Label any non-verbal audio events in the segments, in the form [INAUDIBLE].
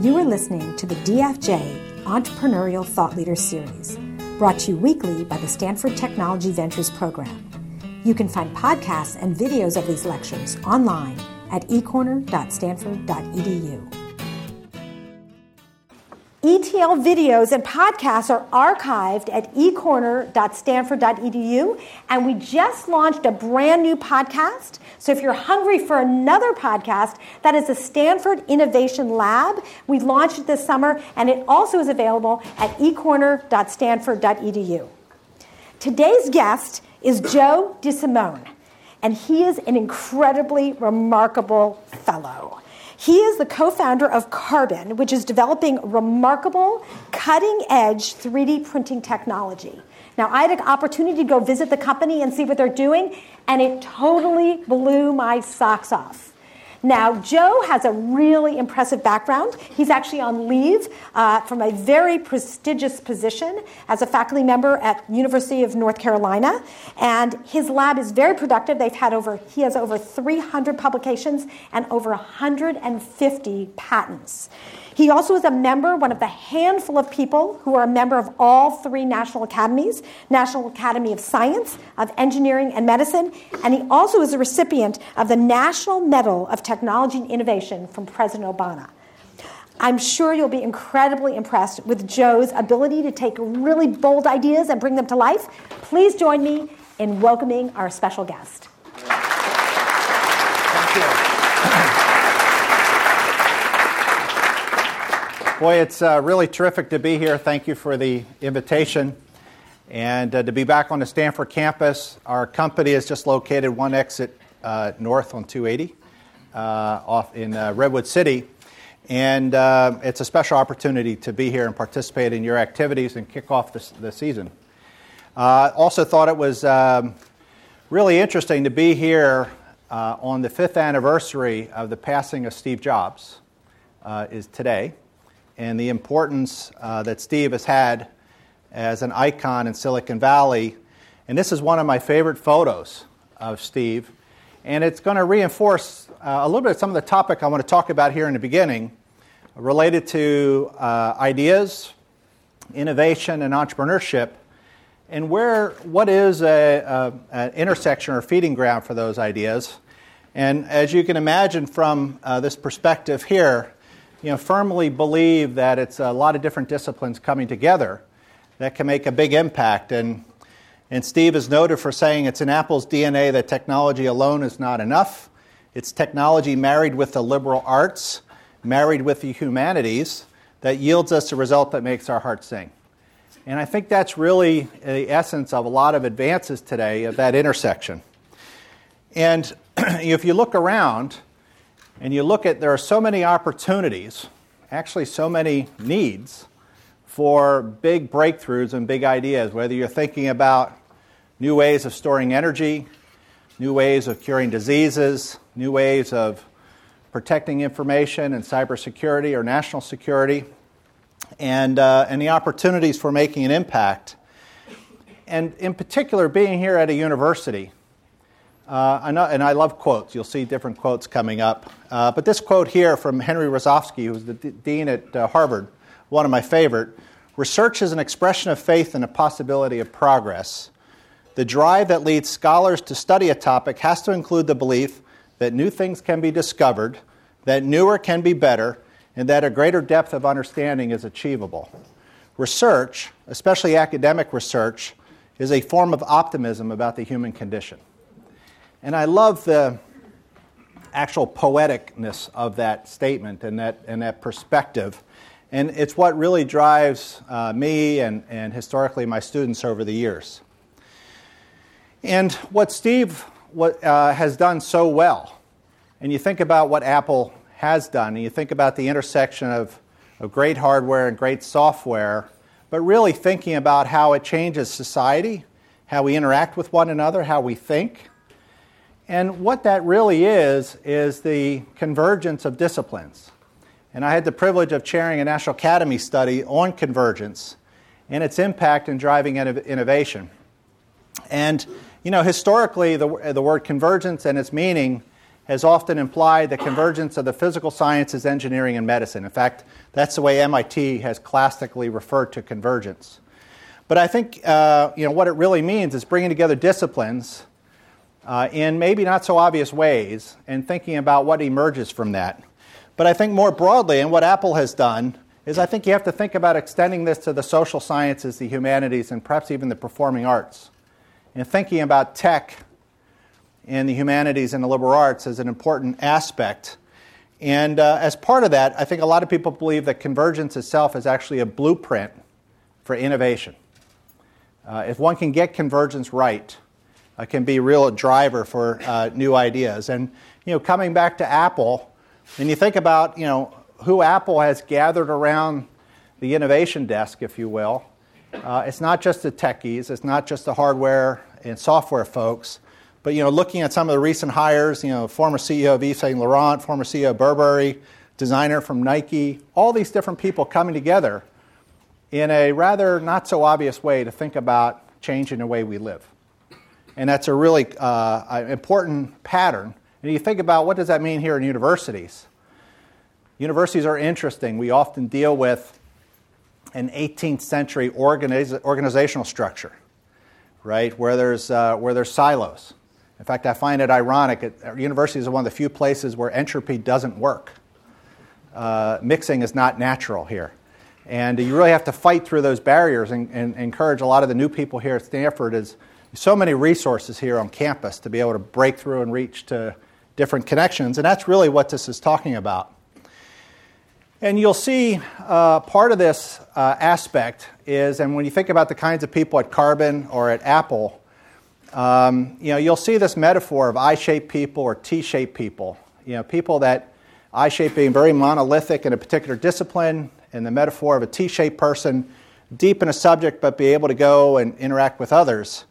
You are listening to the DFJ Entrepreneurial Thought Leader Series, brought to you weekly by the Stanford Technology Ventures Program. You can find podcasts and videos of these lectures online at ecorner.stanford.edu. ETL videos and podcasts are archived at ecorner.stanford.edu, and we just launched a brand new podcast. So if you're hungry for another podcast, that is the Stanford Innovation Lab. We launched it this summer, and it also is available at ecorner.stanford.edu. Today's guest is Joe DeSimone, and he is an incredibly remarkable fellow. He is the co founder of Carbon, which is developing remarkable, cutting edge 3D printing technology. Now, I had an opportunity to go visit the company and see what they're doing, and it totally blew my socks off. Now, Joe has a really impressive background. He's actually on leave uh, from a very prestigious position as a faculty member at University of North Carolina, and his lab is very productive. They've had over he has over 300 publications and over 150 patents. He also is a member, one of the handful of people who are a member of all three national academies National Academy of Science, of Engineering, and Medicine. And he also is a recipient of the National Medal of Technology and Innovation from President Obama. I'm sure you'll be incredibly impressed with Joe's ability to take really bold ideas and bring them to life. Please join me in welcoming our special guest. Thank you. Boy, it's uh, really terrific to be here. Thank you for the invitation. And uh, to be back on the Stanford campus, our company is just located one exit uh, north on 280 uh, off in uh, Redwood City. And uh, it's a special opportunity to be here and participate in your activities and kick off the, the season. also, thought it was um, really interesting to be here on the fifth anniversary of the passing of Steve Jobs, is today and the importance uh, that Steve has had as an icon in Silicon Valley. And this is one of my favorite photos of Steve. And it's going to reinforce uh, a little bit of some of the topic I want to talk about here in the beginning related to uh, ideas, innovation, and entrepreneurship, and where what is a, a, an intersection or feeding ground for those ideas. And as you can imagine from uh, this perspective here, you know, firmly believe that it's a lot of different disciplines coming together that can make a big impact. And, and Steve is noted for saying it's in Apple's DNA that technology alone is not enough. It's technology married with the liberal arts, married with the humanities, that yields us a result that makes our hearts sing. And I think that's really the essence of a lot of advances today of that intersection. And [CLEARS THROAT] if you look around, and you look at there are so many opportunities, actually, so many needs for big breakthroughs and big ideas, whether you're thinking about new ways of storing energy, new ways of curing diseases, new ways of protecting information and cybersecurity or national security, and, uh, and the opportunities for making an impact. And in particular, being here at a university uh, I know, and I love quotes. You'll see different quotes coming up. Uh, but this quote here from Henry Rosovsky, who's the d- dean at uh, Harvard, one of my favorite Research is an expression of faith in the possibility of progress. The drive that leads scholars to study a topic has to include the belief that new things can be discovered, that newer can be better, and that a greater depth of understanding is achievable. Research, especially academic research, is a form of optimism about the human condition. And I love the actual poeticness of that statement and that, and that perspective. And it's what really drives uh, me and, and historically my students over the years. And what Steve what, uh, has done so well, and you think about what Apple has done, and you think about the intersection of, of great hardware and great software, but really thinking about how it changes society, how we interact with one another, how we think, and what that really is, is the convergence of disciplines. And I had the privilege of chairing a National Academy study on convergence and its impact in driving innovation. And, you know, historically, the, the word convergence and its meaning has often implied the convergence of the physical sciences, engineering, and medicine. In fact, that's the way MIT has classically referred to convergence. But I think uh, you know, what it really means is bringing together disciplines uh, in maybe not so obvious ways and thinking about what emerges from that. But I think more broadly, and what Apple has done, is I think you have to think about extending this to the social sciences, the humanities, and perhaps even the performing arts. And thinking about tech and the humanities and the liberal arts as an important aspect. And uh, as part of that, I think a lot of people believe that convergence itself is actually a blueprint for innovation. Uh, if one can get convergence right, it can be a real driver for uh, new ideas. And you know, coming back to Apple, when you think about you know who Apple has gathered around the innovation desk, if you will, uh, it's not just the techies, it's not just the hardware and software folks, but you know, looking at some of the recent hires, you know, former CEO of Yves Saint Laurent, former CEO of Burberry, designer from Nike, all these different people coming together in a rather not so obvious way to think about changing the way we live. And that's a really uh, important pattern. And you think about what does that mean here in universities? Universities are interesting. We often deal with an 18th century organiz- organizational structure, right, where there's, uh, where there's silos. In fact, I find it ironic. At, universities are one of the few places where entropy doesn't work. Uh, mixing is not natural here. And you really have to fight through those barriers and, and, encourage a lot of the new people here at Stanford. Is so many resources here on campus to be able to break through and reach to different connections. And that's really what this is talking about. And you'll see uh, part of this uh, aspect is, and when you think about the kinds of people at Carbon or at Apple, um, you know, you'll see this metaphor of I-shaped people or T-shaped people. You know, people that I-shaped being very monolithic in a particular discipline, and the metaphor of a T-shaped person, deep in a subject but be able to go and interact with others.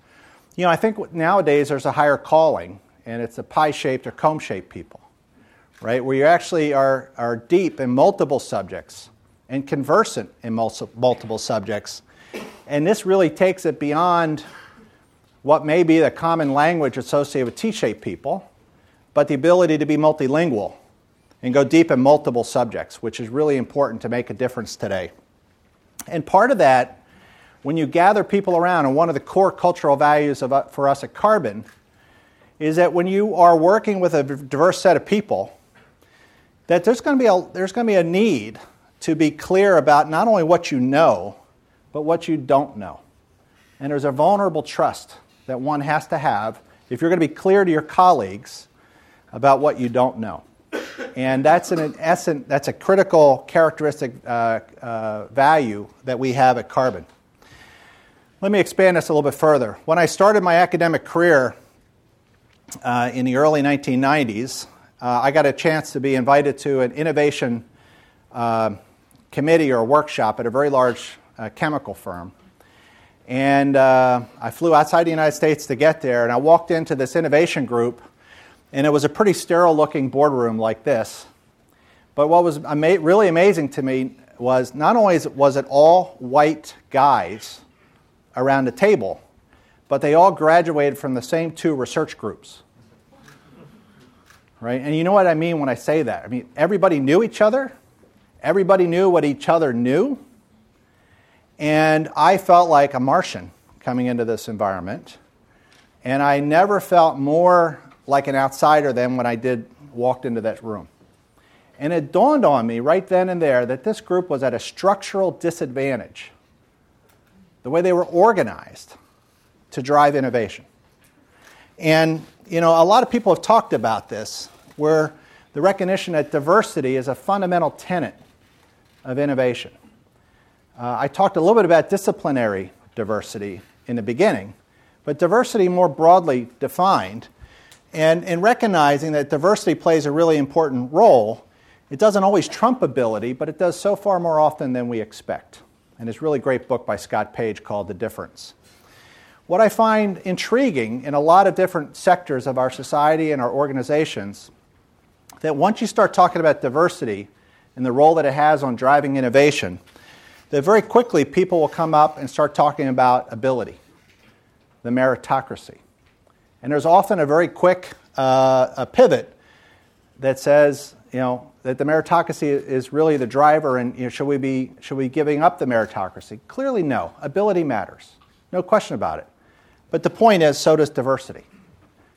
You know, I think nowadays there's a higher calling, and it's the pie-shaped or comb-shaped people, right? Where you actually are, are deep in multiple subjects and conversant in multiple subjects. And this really takes it beyond what may be the common language associated with T shaped people, but the ability to be multilingual and go deep in multiple subjects, which is really important to make a difference today. And part of that, when you gather people around, and one of the core cultural values of, uh, for us at Carbon is that when you are working with a diverse set of people, that there's going to be a, there's going to be a need to be clear about not only what you know, but what you don't know. And there's a vulnerable trust that one has to have if you're going to be clear to your colleagues about what you don't know. And that's an essence, that's a critical characteristic uh, uh, value that we have at Carbon. Let me expand this a little bit further. When I started my academic career uh, in the early 1990s, uh, I got a chance to be invited to an innovation uh, committee or workshop at a very large uh, chemical firm. And uh, I flew outside the United States to get there, and I walked into this innovation group, and it was a pretty sterile looking boardroom like this. But what was ama- really amazing to me was not only was it all white guys around the table, but they all graduated from the same two research groups. Right? And you know what I mean when I say that? I mean, everybody knew each other, everybody knew what each other knew and I felt like a Martian coming into this environment. And I never felt more like an outsider than when I did walked into that room. And it dawned on me right then and there that this group was at a structural disadvantage. The way they were organized to drive innovation. And, you know, a lot of people have talked about this, where the recognition that diversity is a fundamental tenet of innovation. Uh, I talked a little bit about disciplinary diversity in the beginning, but diversity more broadly defined, and in recognizing that diversity plays a really important role, it doesn't always trump ability, but it does so far more often than we expect. And a really great book by Scott Page called The Difference. What I find intriguing in a lot of different sectors of our society and our organizations, that once you start talking about diversity and the role that it has on driving innovation, that very quickly people will come up and start talking about ability, the meritocracy. And there's often a very quick uh, a pivot that says, you know, that the meritocracy is really the driver and you know, should, we be, should we be giving up the meritocracy? Clearly, no. Ability matters. No question about it. But the point is, so does diversity.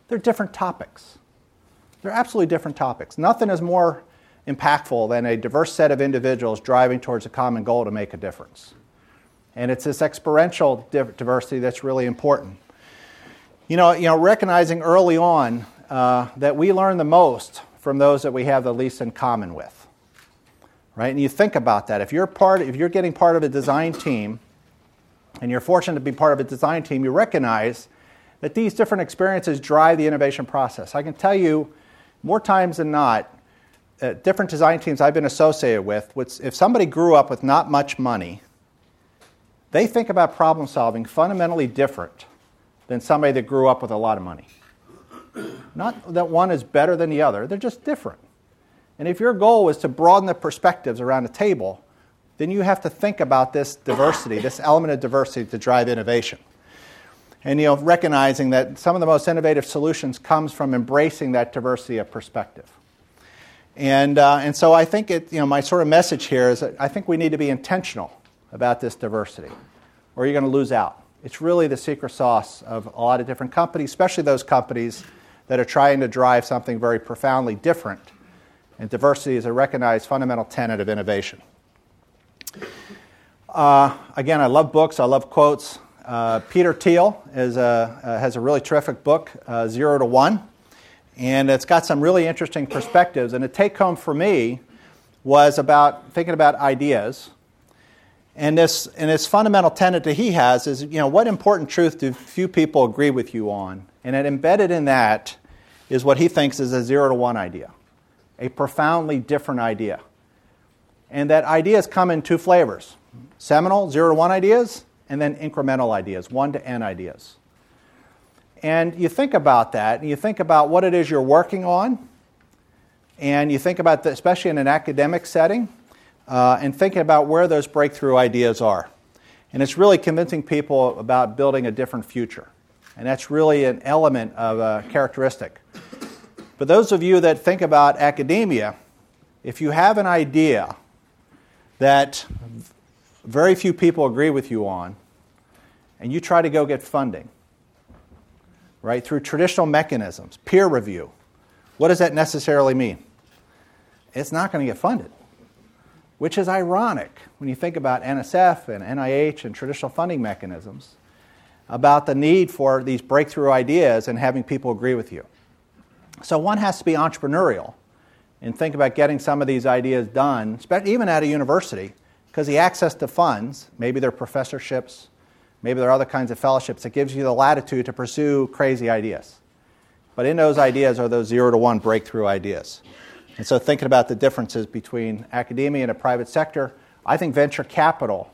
They're different topics. They're absolutely different topics. Nothing is more impactful than a diverse set of individuals driving towards a common goal to make a difference. And it's this experiential diversity that's really important. You know, you know recognizing early on uh, that we learn the most from those that we have the least in common with. Right? And you think about that. If you're part if you're getting part of a design team and you're fortunate to be part of a design team, you recognize that these different experiences drive the innovation process. I can tell you more times than not, uh, different design teams I've been associated with, if somebody grew up with not much money, they think about problem solving fundamentally different than somebody that grew up with a lot of money. Not that one is better than the other, they're just different. And if your goal is to broaden the perspectives around the table, then you have to think about this diversity, this element of diversity to drive innovation. And you know, recognizing that some of the most innovative solutions comes from embracing that diversity of perspective. And, uh, and so I think it, you know, my sort of message here is that I think we need to be intentional about this diversity, or you're going to lose out. It's really the secret sauce of a lot of different companies, especially those companies that are trying to drive something very profoundly different. And diversity is a recognized fundamental tenet of innovation. Uh, again, I love books, I love quotes. Uh, Peter Thiel is a, uh, has a really terrific book, uh, Zero to One, and it's got some really interesting perspectives. And the take home for me was about thinking about ideas and this, and this fundamental tenet that he has is, you know, what important truth do few people agree with you on? And it embedded in that is what he thinks is a zero to one idea, a profoundly different idea. And that ideas come in two flavors seminal, zero to one ideas, and then incremental ideas, one to n ideas. And you think about that, and you think about what it is you're working on, and you think about, the, especially in an academic setting, uh, and thinking about where those breakthrough ideas are. And it's really convincing people about building a different future. And that's really an element of a characteristic. But those of you that think about academia, if you have an idea that very few people agree with you on, and you try to go get funding, right, through traditional mechanisms, peer review, what does that necessarily mean? It's not going to get funded which is ironic when you think about NSF and NIH and traditional funding mechanisms about the need for these breakthrough ideas and having people agree with you. So one has to be entrepreneurial and think about getting some of these ideas done, even at a university, because the access to funds, maybe they're professorships, maybe there are other kinds of fellowships, that gives you the latitude to pursue crazy ideas. But in those ideas are those zero to one breakthrough ideas. And so, thinking about the differences between academia and a private sector, I think venture capital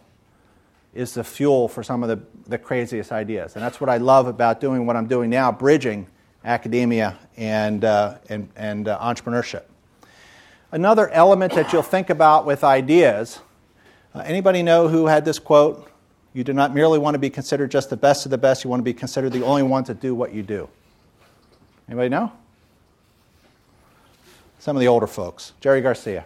is the fuel for some of the, the craziest ideas. And that's what I love about doing what I'm doing now, bridging academia and, uh, and, and uh, entrepreneurship. Another element that you'll think about with ideas uh, anybody know who had this quote? You do not merely want to be considered just the best of the best, you want to be considered the only ones that do what you do. Anybody know? some of the older folks, Jerry Garcia.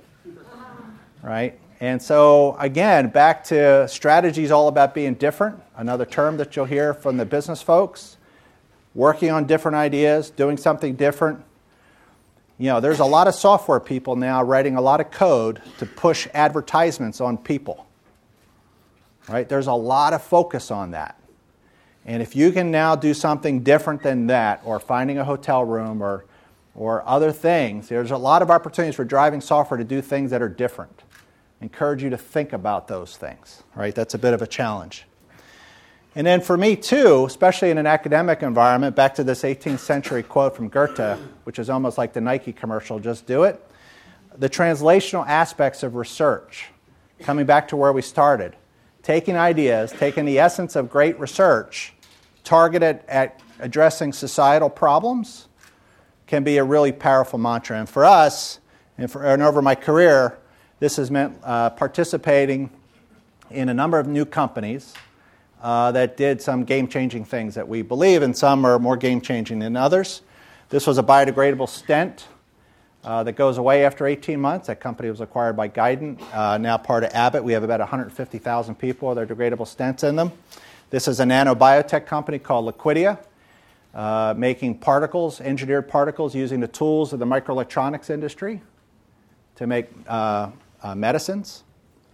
Right? And so, again, back to strategies all about being different, another term that you'll hear from the business folks, working on different ideas, doing something different. You know, there's a lot of software people now writing a lot of code to push advertisements on people. Right? There's a lot of focus on that. And if you can now do something different than that, or finding a hotel room, or or other things. There's a lot of opportunities for driving software to do things that are different. I encourage you to think about those things. Right? That's a bit of a challenge. And then for me too, especially in an academic environment, back to this 18th century quote from Goethe, which is almost like the Nike commercial, just do it. The translational aspects of research, coming back to where we started, taking ideas, taking the essence of great research, targeted at addressing societal problems, can be a really powerful mantra. And for us, and, for, and over my career, this has meant uh, participating in a number of new companies uh, that did some game changing things that we believe, and some are more game changing than others. This was a biodegradable stent uh, that goes away after 18 months. That company was acquired by Guidant, uh, now part of Abbott. We have about 150,000 people with their degradable stents in them. This is a nanobiotech company called Liquidia, uh, making particles, engineered particles, using the tools of the microelectronics industry to make uh, uh, medicines.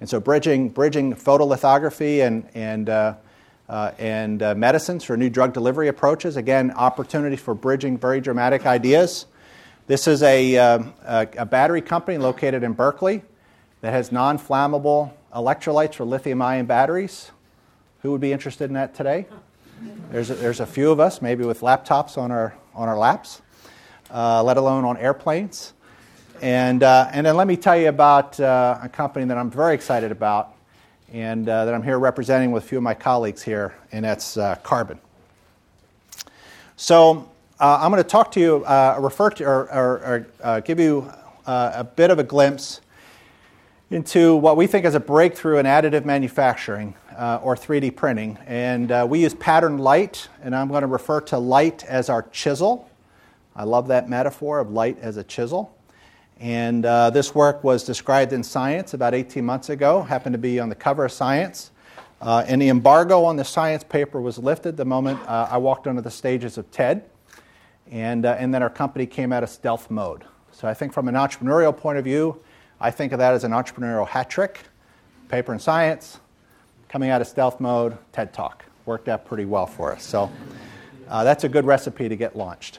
And so, bridging, bridging photolithography and, and, uh, and uh, medicines for new drug delivery approaches. Again, opportunities for bridging very dramatic ideas. This is a, um, a, a battery company located in Berkeley that has non flammable electrolytes for lithium ion batteries. Who would be interested in that today? There's a, there's a few of us, maybe with laptops on our, on our laps, uh, let alone on airplanes. And, uh, and then let me tell you about uh, a company that I'm very excited about and uh, that I'm here representing with a few of my colleagues here, and that's uh, Carbon. So uh, I'm going to talk to you, uh, refer to, or, or, or give you a bit of a glimpse into what we think is a breakthrough in additive manufacturing uh, or 3D printing. And uh, we use pattern light, and I'm going to refer to light as our chisel. I love that metaphor of light as a chisel. And uh, this work was described in Science about 18 months ago, happened to be on the cover of Science. Uh, and the embargo on the science paper was lifted the moment uh, I walked onto the stages of TED. And, uh, and then our company came out of stealth mode. So I think from an entrepreneurial point of view, I think of that as an entrepreneurial hat trick. Paper and Science, coming out of stealth mode, TED Talk. Worked out pretty well for us. So uh, that's a good recipe to get launched.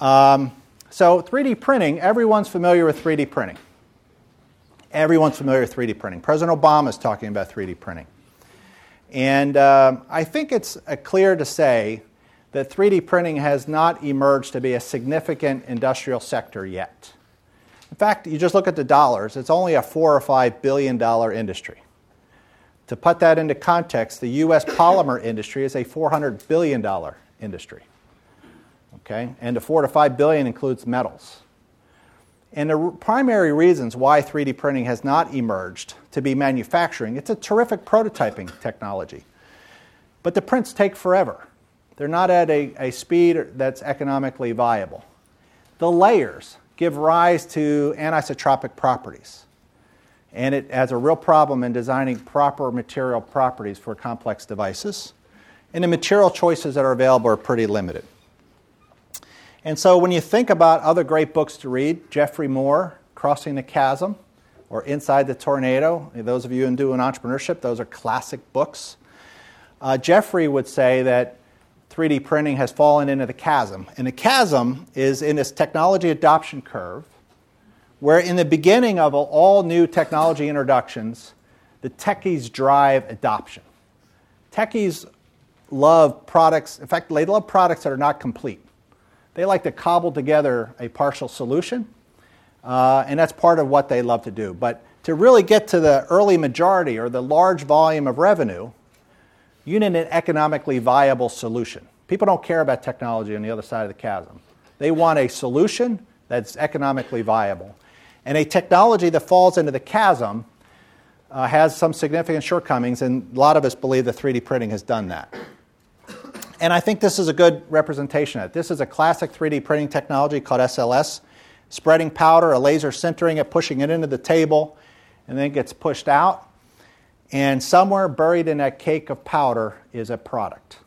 Um, so 3D printing, everyone's familiar with 3D printing. Everyone's familiar with 3D printing. President Obama is talking about 3D printing. And uh, I think it's uh, clear to say that 3D printing has not emerged to be a significant industrial sector yet. In fact, you just look at the dollars, it's only a four or five billion dollar industry. To put that into context, the US [COUGHS] polymer industry is a $400 billion industry okay? And the four to five billion includes metals. And the primary reasons why 3D printing has not emerged to be manufacturing, it's a terrific prototyping technology. But the prints take forever. They're not at a, a speed that's economically viable. The layers give rise to anisotropic properties. And it has a real problem in designing proper material properties for complex devices. And the material choices that are available are pretty limited. And so when you think about other great books to read, Geoffrey Moore, Crossing the Chasm, or Inside the Tornado, those of you who do an entrepreneurship, those are classic books. Uh, Geoffrey would say that 3D printing has fallen into the chasm. And the chasm is in this technology adoption curve, where in the beginning of all new technology introductions, the techies drive adoption. Techies love products, in fact, they love products that are not complete. They like to cobble together a partial solution, uh, and that's part of what they love to do. But to really get to the early majority or the large volume of revenue, you need an economically viable solution. People don't care about technology on the other side of the chasm. They want a solution that's economically viable. And a technology that falls into the chasm uh, has some significant shortcomings, and a lot of us believe that 3D printing has done that. And I think this is a good representation of it. This is a classic 3D printing technology called SLS. Spreading powder, a laser sintering it, pushing it into the table, and then it gets pushed out. And somewhere buried in that cake of powder is a product.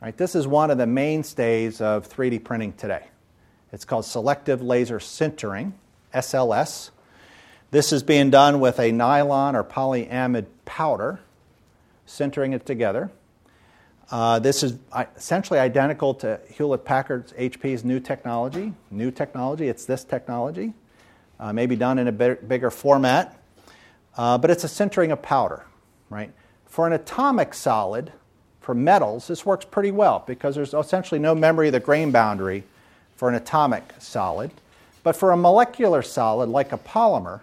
Right, this is one of the mainstays of 3D printing today. It's called selective laser sintering, SLS. This is being done with a nylon or polyamide powder, sintering it together. Uh, this is essentially identical to Hewlett Packard's HP's new technology. New technology, it's this technology, uh, maybe done in a bigger format, uh, but it's a sintering of powder, right? For an atomic solid, for metals, this works pretty well because there's essentially no memory of the grain boundary for an atomic solid. But for a molecular solid like a polymer,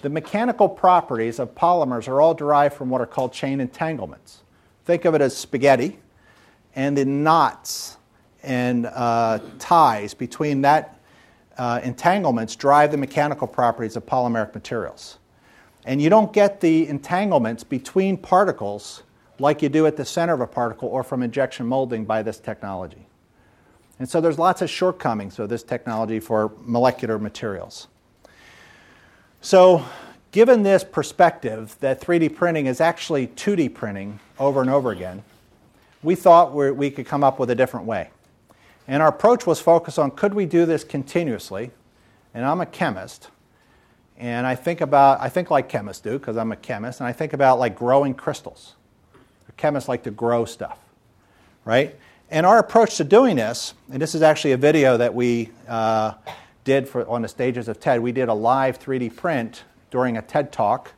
the mechanical properties of polymers are all derived from what are called chain entanglements. Think of it as spaghetti, and the knots and uh, ties between that uh, entanglements drive the mechanical properties of polymeric materials. And you don't get the entanglements between particles like you do at the center of a particle or from injection molding by this technology. And so there's lots of shortcomings of this technology for molecular materials. So, given this perspective that 3D printing is actually 2D printing over and over again, we thought we could come up with a different way. And our approach was focused on could we do this continuously? And I'm a chemist. And I think about, I think like chemists do because I'm a chemist, and I think about like growing crystals. Chemists like to grow stuff, right? And our approach to doing this, and this is actually a video that we uh, did for, on the stages of TED. We did a live 3D print during a TED talk.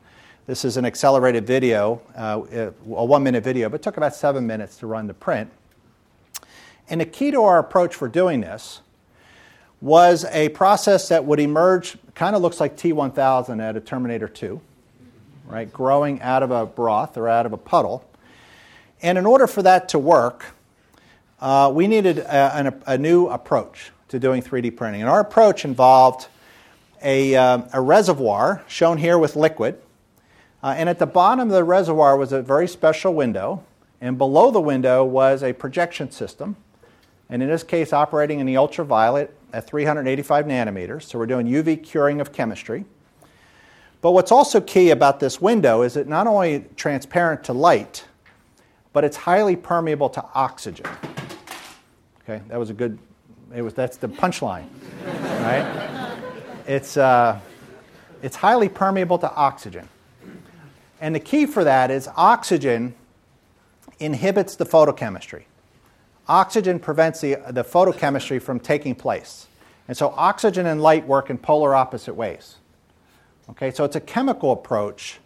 This is an accelerated video, uh, a one minute video, but took about seven minutes to run the print. And the key to our approach for doing this was a process that would emerge, kind of looks like T1000 at a Terminator 2, right? Growing out of a broth or out of a puddle. And in order for that to work, uh, we needed a, a, new approach to doing 3D printing. And our approach involved a, uh, a reservoir shown here with liquid. Uh, and at the bottom of the reservoir was a very special window. And below the window was a projection system. And in this case, operating in the ultraviolet at 385 nanometers. So we're doing UV curing of chemistry. But what's also key about this window is it not only transparent to light, but it's highly permeable to oxygen. Okay, that was a good. It was that's the punchline, right? It's uh, it's highly permeable to oxygen, and the key for that is oxygen inhibits the photochemistry. Oxygen prevents the, the photochemistry from taking place. And so oxygen and light work in polar opposite ways. Okay, so it's a chemical approach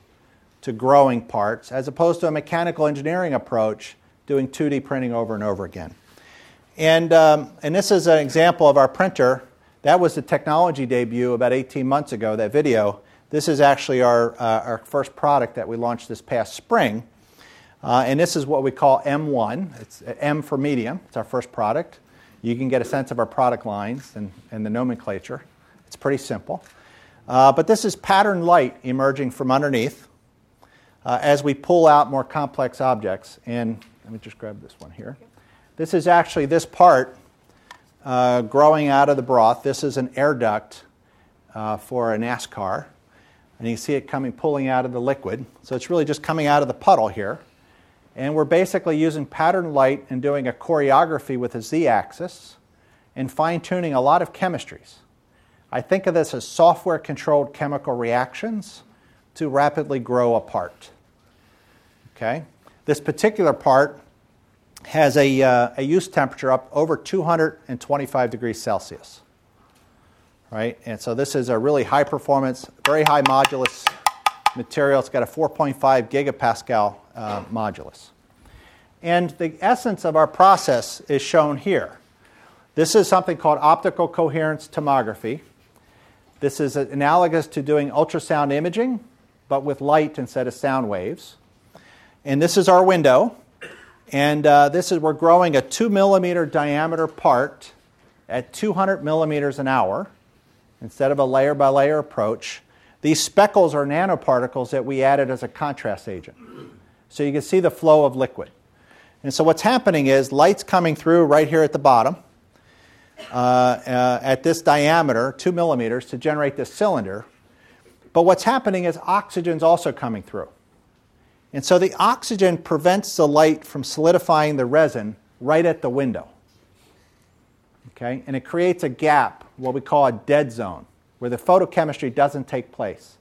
to growing parts as opposed to a mechanical engineering approach doing 2D printing over and over again. And, um, and this is an example of our printer. That was the technology debut about 18 months ago, that video. This is actually our, uh, our first product that we launched this past spring. Uh, and this is what we call M1. It's M for medium. It's our first product. You can get a sense of our product lines and, and the nomenclature. It's pretty simple. Uh, but this is pattern light emerging from underneath uh, as we pull out more complex objects. And let me just grab this one here. This is actually this part uh, growing out of the broth. This is an air duct uh, for a NASCAR. And you see it coming, pulling out of the liquid. So it's really just coming out of the puddle here. And we're basically using pattern light and doing a choreography with a z axis and fine tuning a lot of chemistries. I think of this as software controlled chemical reactions to rapidly grow a part. Okay? This particular part has a, uh, a use temperature up over 225 degrees Celsius. Right? And so this is a really high performance, very high modulus material. It's got a 4.5 gigapascal uh, modulus. And the essence of our process is shown here. This is something called optical coherence tomography. This is analogous to doing ultrasound imaging, but with light instead of sound waves. And this is our window. And uh, this is, we're growing a two millimeter diameter part at 200 millimeters an hour instead of a layer by layer approach. These speckles are nanoparticles that we added as a contrast agent. So you can see the flow of liquid. And so what's happening is light's coming through right here at the bottom uh, uh, at this diameter, two millimeters, to generate this cylinder. But what's happening is oxygen's also coming through. And so the oxygen prevents the light from solidifying the resin right at the window. Okay? And it creates a gap, what we call a dead zone, where the photochemistry doesn't take place.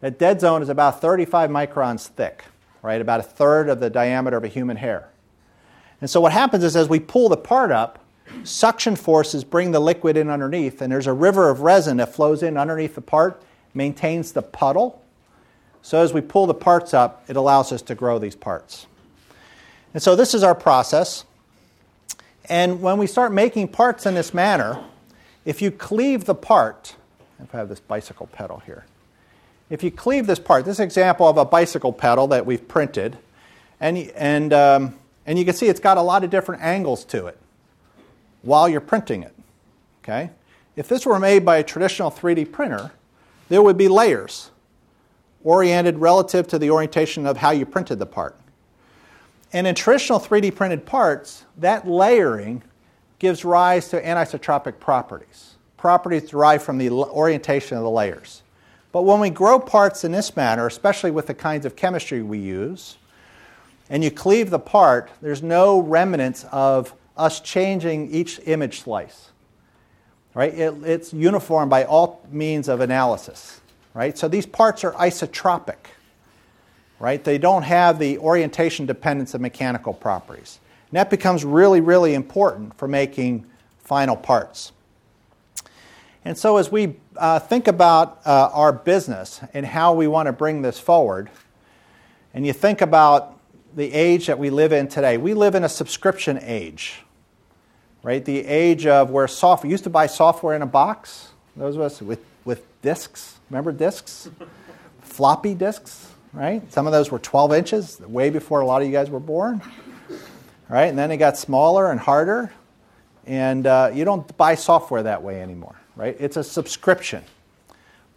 That dead zone is about 35 microns thick, right? About a third of the diameter of a human hair. And so what happens is as we pull the part up, suction forces bring the liquid in underneath, and there's a river of resin that flows in underneath the part, maintains the puddle, so as we pull the parts up, it allows us to grow these parts. And so this is our process. And when we start making parts in this manner, if you cleave the part, if I have this bicycle pedal here, if you cleave this part, this example of a bicycle pedal that we've printed, and, and, um, and you can see it's got a lot of different angles to it while you're printing it. Okay? If this were made by a traditional 3D printer, there would be layers oriented relative to the orientation of how you printed the part. And in traditional 3D printed parts, that layering gives rise to anisotropic properties, properties derived from the orientation of the layers. But when we grow parts in this manner, especially with the kinds of chemistry we use, and you cleave the part, there's no remnants of us changing each image slice. Right? It, it's uniform by all means of analysis. Right? So these parts are isotropic. Right? They don't have the orientation dependence of mechanical properties. And that becomes really, really important for making final parts. And so, as we uh, think about uh, our business and how we want to bring this forward, and you think about the age that we live in today, we live in a subscription age, right? The age of where software, used to buy software in a box, those of us with, with discs, remember discs? Floppy disks, right? Some of those were 12 inches, way before a lot of you guys were born right? And then it got smaller and harder, and uh, you don't buy software that way anymore, right? It's a subscription.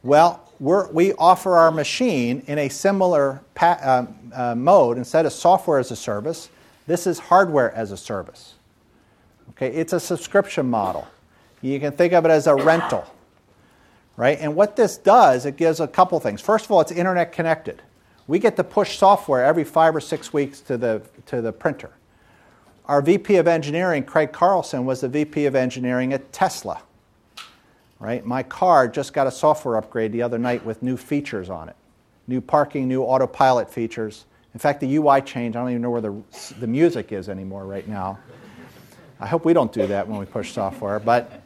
Well, we offer our machine in a similar pa- uh, uh, mode. Instead of software as a service, this is hardware as a service. Okay, it's a subscription model. You can think of it as a rental, right? And what this does, it gives a couple things. First of all, it's internet connected. We get to push software every five or six weeks to the, to the printer. Our VP of engineering, Craig Carlson, was the VP of engineering at Tesla. Right? My car just got a software upgrade the other night with new features on it. New parking, new autopilot features. In fact, the UI changed. I don't even know where the, the music is anymore right now. I hope we don't do that when we push software. But,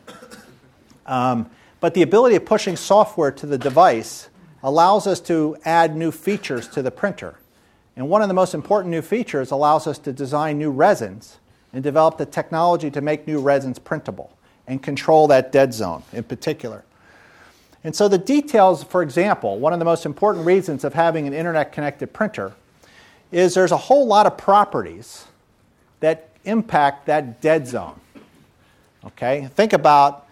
um, but the ability of pushing software to the device allows us to add new features to the printer. And one of the most important new features allows us to design new resins and develop the technology to make new resins printable and control that dead zone in particular. And so the details, for example, one of the most important reasons of having an internet connected printer is there's a whole lot of properties that impact that dead zone. Okay? Think about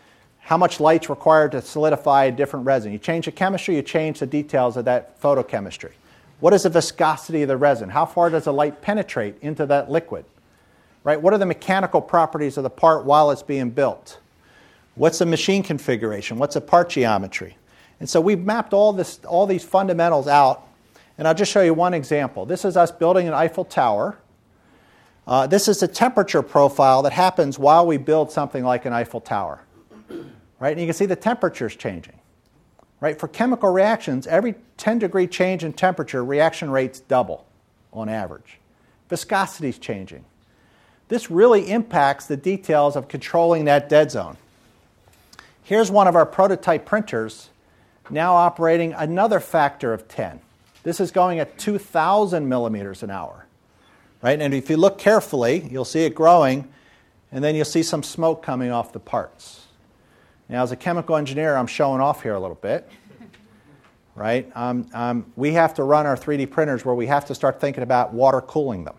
how much light's required to solidify a different resin. You change the chemistry, you change the details of that photochemistry. What is the viscosity of the resin? How far does the light penetrate into that liquid? Right? What are the mechanical properties of the part while it's being built? What's the machine configuration? What's the part geometry? And so we've mapped all, this, all these fundamentals out. And I'll just show you one example. This is us building an Eiffel Tower. Uh, this is the temperature profile that happens while we build something like an Eiffel Tower. Right? And you can see the temperature is changing. Right? For chemical reactions, every 10 degree change in temperature, reaction rates double on average. Viscosity is changing. This really impacts the details of controlling that dead zone. Here's one of our prototype printers now operating another factor of 10. This is going at 2,000 millimeters an hour. Right? And if you look carefully, you'll see it growing, and then you'll see some smoke coming off the parts. Now, as a chemical engineer, I'm showing off here a little bit. [LAUGHS] Right? Um, um, we have to run our 3D printers where we have to start thinking about water cooling them.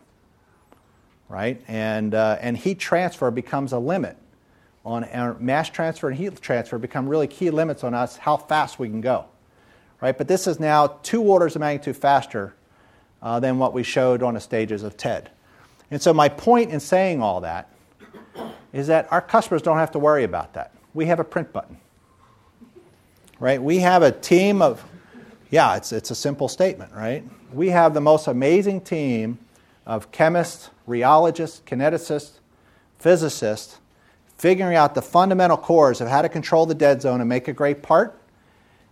Right? And, uh, and heat transfer becomes a limit on our mass transfer and heat transfer become really key limits on us how fast we can go. Right? But this is now two orders of magnitude faster uh, than what we showed on the stages of TED. And so, my point in saying all that is that our customers don't have to worry about that we have a print button. Right? We have a team of, yeah, it's, it's a simple statement, right? We have the most amazing team of chemists, rheologists, kineticists, physicists, figuring out the fundamental cores of how to control the dead zone and make a great part.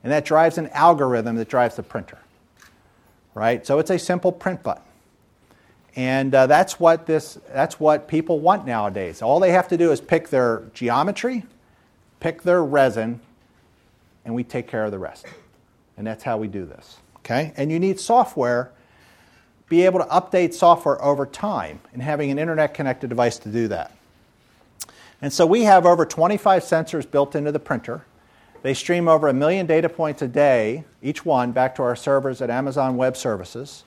And that drives an algorithm that drives the printer. Right? So it's a simple print button. And uh, that's, what this, that's what people want nowadays. All they have to do is pick their geometry, pick their resin, and we take care of the rest. And that's how we do this. Okay? And you need software, be able to update software over time, and having an internet connected device to do that. And so we have over 25 sensors built into the printer. They stream over a million data points a day, each one, back to our servers at Amazon Web Services.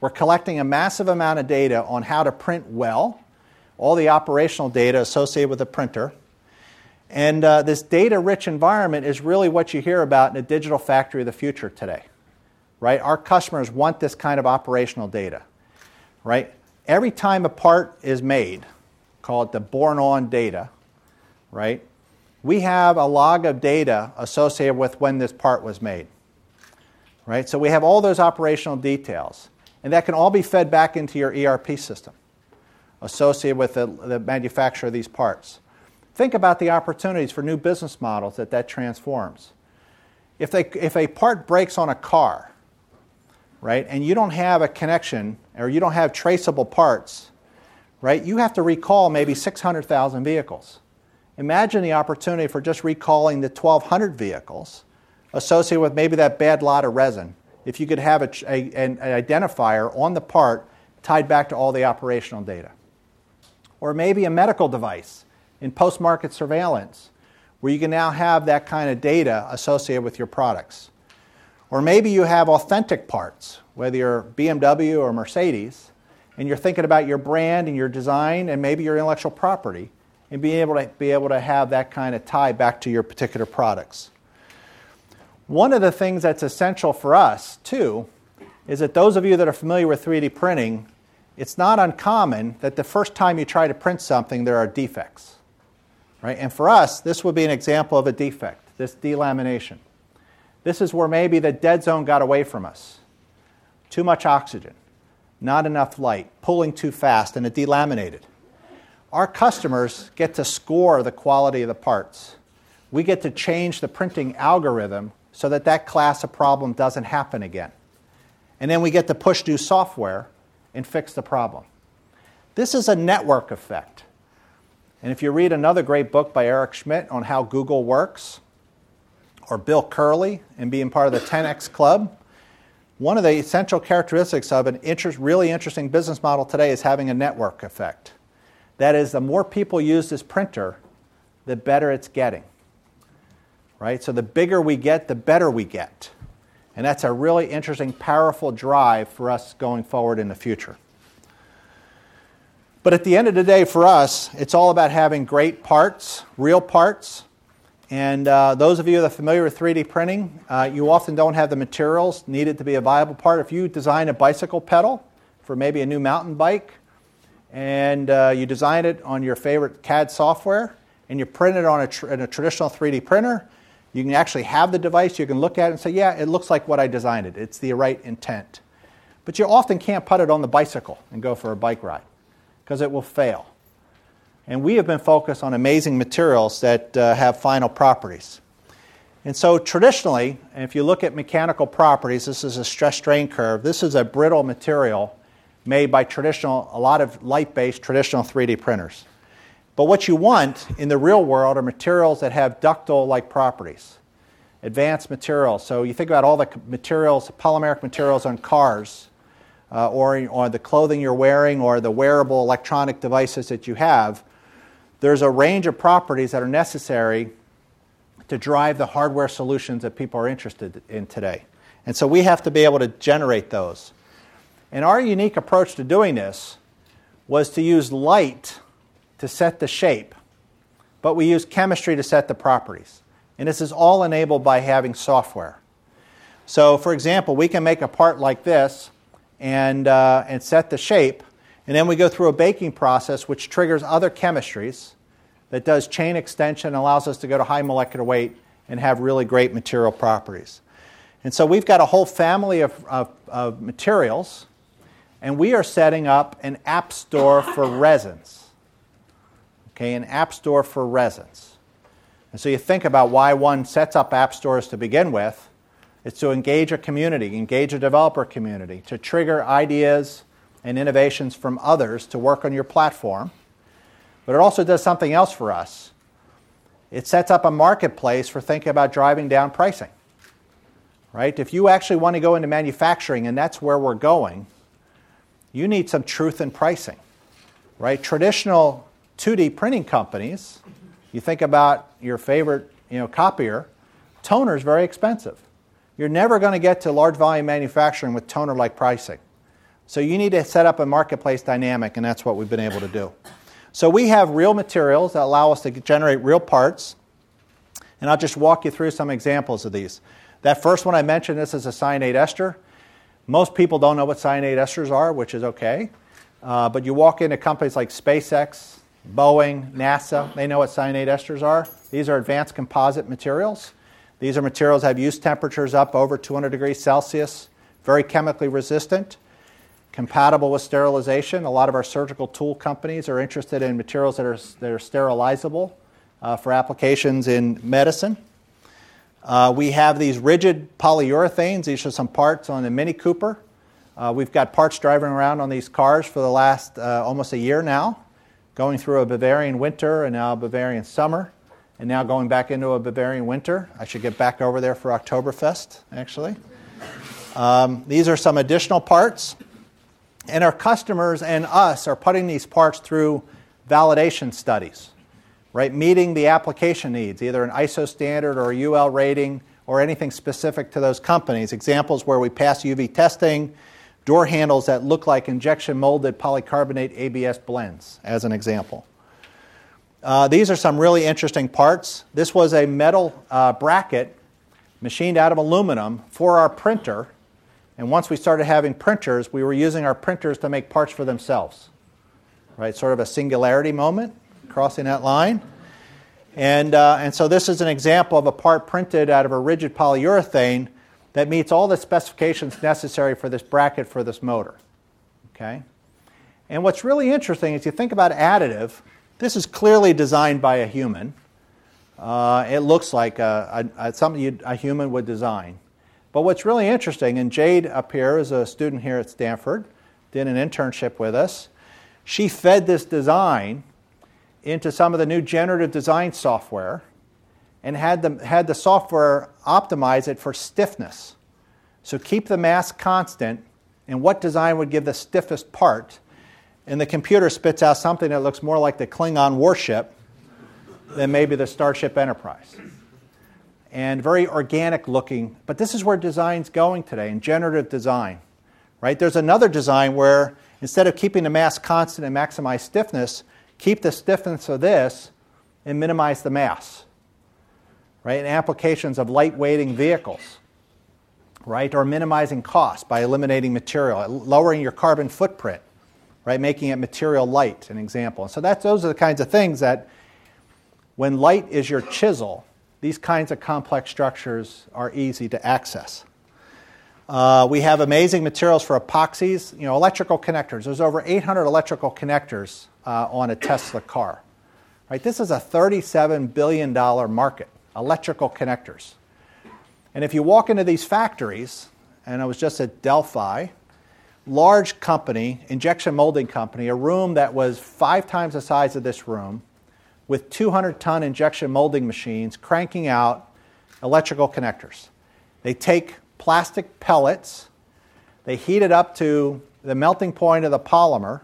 We're collecting a massive amount of data on how to print well, all the operational data associated with the printer. And uh, this data rich environment is really what you hear about in a digital factory of the future today. Right? Our customers want this kind of operational data. Right? Every time a part is made, call it the born on data, right? We have a log of data associated with when this part was made, right? So we have all those operational details, and that can all be fed back into your ERP system associated with the, the manufacture of these parts. Think about the opportunities for new business models that that transforms. If, they, if a part breaks on a car, right, and you don't have a connection or you don't have traceable parts, right, you have to recall maybe 600,000 vehicles. Imagine the opportunity for just recalling the 1,200 vehicles associated with maybe that bad lot of resin. If you could have a, a, an identifier on the part tied back to all the operational data. Or maybe a medical device in post market surveillance where you can now have that kind of data associated with your products. Or maybe you have authentic parts, whether you're BMW or Mercedes, and you're thinking about your brand and your design and maybe your intellectual property, and being able to be able to have that kind of tie back to your particular products. One of the things that's essential for us, too, is that those of you that are familiar with 3D printing, it's not uncommon that the first time you try to print something, there are defects. Right? And for us, this would be an example of a defect, this delamination. This is where maybe the dead zone got away from us. Too much oxygen, not enough light, pulling too fast, and it delaminated. Our customers get to score the quality of the parts. We get to change the printing algorithm so that that class of problem doesn't happen again. And then we get to push new software and fix the problem. This is a network effect. And if you read another great book by Eric Schmidt on how Google works, or Bill Curley and being part of the 10x Club, one of the essential characteristics of an interest, really interesting business model today is having a network effect. That is, the more people use this printer, the better it's getting. Right? So the bigger we get, the better we get. And that's a really interesting, powerful drive for us going forward in the future. But at the end of the day, for us, it's all about having great parts, real parts. And uh, those of you that are familiar with 3D printing, uh, you often don't have the materials needed to be a viable part. If you design a bicycle pedal for maybe a new mountain bike, and uh, you design it on your favorite CAD software, and you print it on a, tr- a traditional 3D printer, you can actually have the device, you can look at it and say, yeah, it looks like what I designed it. It's the right intent. But you often can't put it on the bicycle and go for a bike ride because it will fail. And we have been focused on amazing materials that uh, have final properties. And so, traditionally, if you look at mechanical properties, this is a stress strain curve. This is a brittle material made by traditional, a lot of light based traditional 3D printers. But what you want in the real world are materials that have ductile like properties, advanced materials. So, you think about all the materials, polymeric materials on cars uh, or, or the clothing you're wearing or the wearable electronic devices that you have, there's a range of properties that are necessary to drive the hardware solutions that people are interested in today. And so we have to be able to generate those. And our unique approach to doing this was to use light to set the shape, but we use chemistry to set the properties. And this is all enabled by having software. So, for example, we can make a part like this and, uh, and set the shape. And then we go through a baking process which triggers other chemistries that does chain extension, allows us to go to high molecular weight and have really great material properties. And so we've got a whole family of, of, of materials, and we are setting up an app store for [LAUGHS] resins. Okay, an app store for resins. And so you think about why one sets up app stores to begin with it's to engage a community, engage a developer community, to trigger ideas and innovations from others to work on your platform. But it also does something else for us. It sets up a marketplace for thinking about driving down pricing. Right? If you actually want to go into manufacturing and that's where we're going, you need some truth in pricing. Right? Traditional 2D printing companies, you think about your favorite, you know, copier, toner is very expensive. You're never going to get to large volume manufacturing with toner like pricing. So you need to set up a marketplace dynamic, and that's what we've been able to do. So we have real materials that allow us to generate real parts, and I'll just walk you through some examples of these. That first one I mentioned, this is a cyanate ester. Most people don't know what cyanate esters are, which is okay. Uh, but you walk into companies like SpaceX, Boeing, NASA, they know what cyanate esters are. These are advanced composite materials. These are materials that have use temperatures up over 200 degrees Celsius, very chemically resistant, compatible with sterilization. A lot of our surgical tool companies are interested in materials that are, that are sterilizable uh, for applications in medicine. Uh, we have these rigid polyurethanes. These are some parts on the Mini Cooper. Uh, we've got parts driving around on these cars for the last uh, almost a year now, going through a Bavarian winter and now a Bavarian summer and now going back into a Bavarian winter. I should get back over there for Oktoberfest, actually. Um, these are some additional parts. And our customers and us are putting these parts through validation studies, right? Meeting the application needs, either an ISO standard or a UL rating or anything specific to those companies. Examples where we pass UV testing, door handles that look like injection molded polycarbonate ABS blends, as an example. Uh, these are some really interesting parts. This was a metal uh, bracket machined out of aluminum for our printer. And once we started having printers, we were using our printers to make parts for themselves. Right? Sort of a singularity moment, crossing that line. And, uh, and so this is an example of a part printed out of a rigid polyurethane that meets all the specifications necessary for this bracket for this motor. Okay? And what's really interesting is you think about additive, this is clearly designed by a human. Uh, it looks like a, a, a something a human would design. But what's really interesting, and Jade up here is a student here at Stanford, did an internship with us. She fed this design into some of the new generative design software and had the, had the software optimize it for stiffness. So keep the mass constant, and what design would give the stiffest part and the computer spits out something that looks more like the Klingon warship than maybe the Starship Enterprise. And very organic looking, but this is where design's going today in generative design. Right? There's another design where instead of keeping the mass constant and maximize stiffness, keep the stiffness of this and minimize the mass. Right? In applications of lightweighting vehicles. Right? Or minimizing cost by eliminating material, lowering your carbon footprint right? Making it material light, an example. So that's, those are the kinds of things that, when light is your chisel, these kinds of complex structures are easy to access. Uh, we have amazing materials for epoxies, you know, electrical connectors. There's over 800 electrical connectors uh, on a Tesla car. Right? This is a $37 billion market, electrical connectors. And if you walk into these factories, and I was just at Delphi, large company, injection molding company, a room that was five times the size of this room, with 200 ton injection molding machines cranking out electrical connectors. They take plastic pellets, they heat it up to the melting point of the polymer.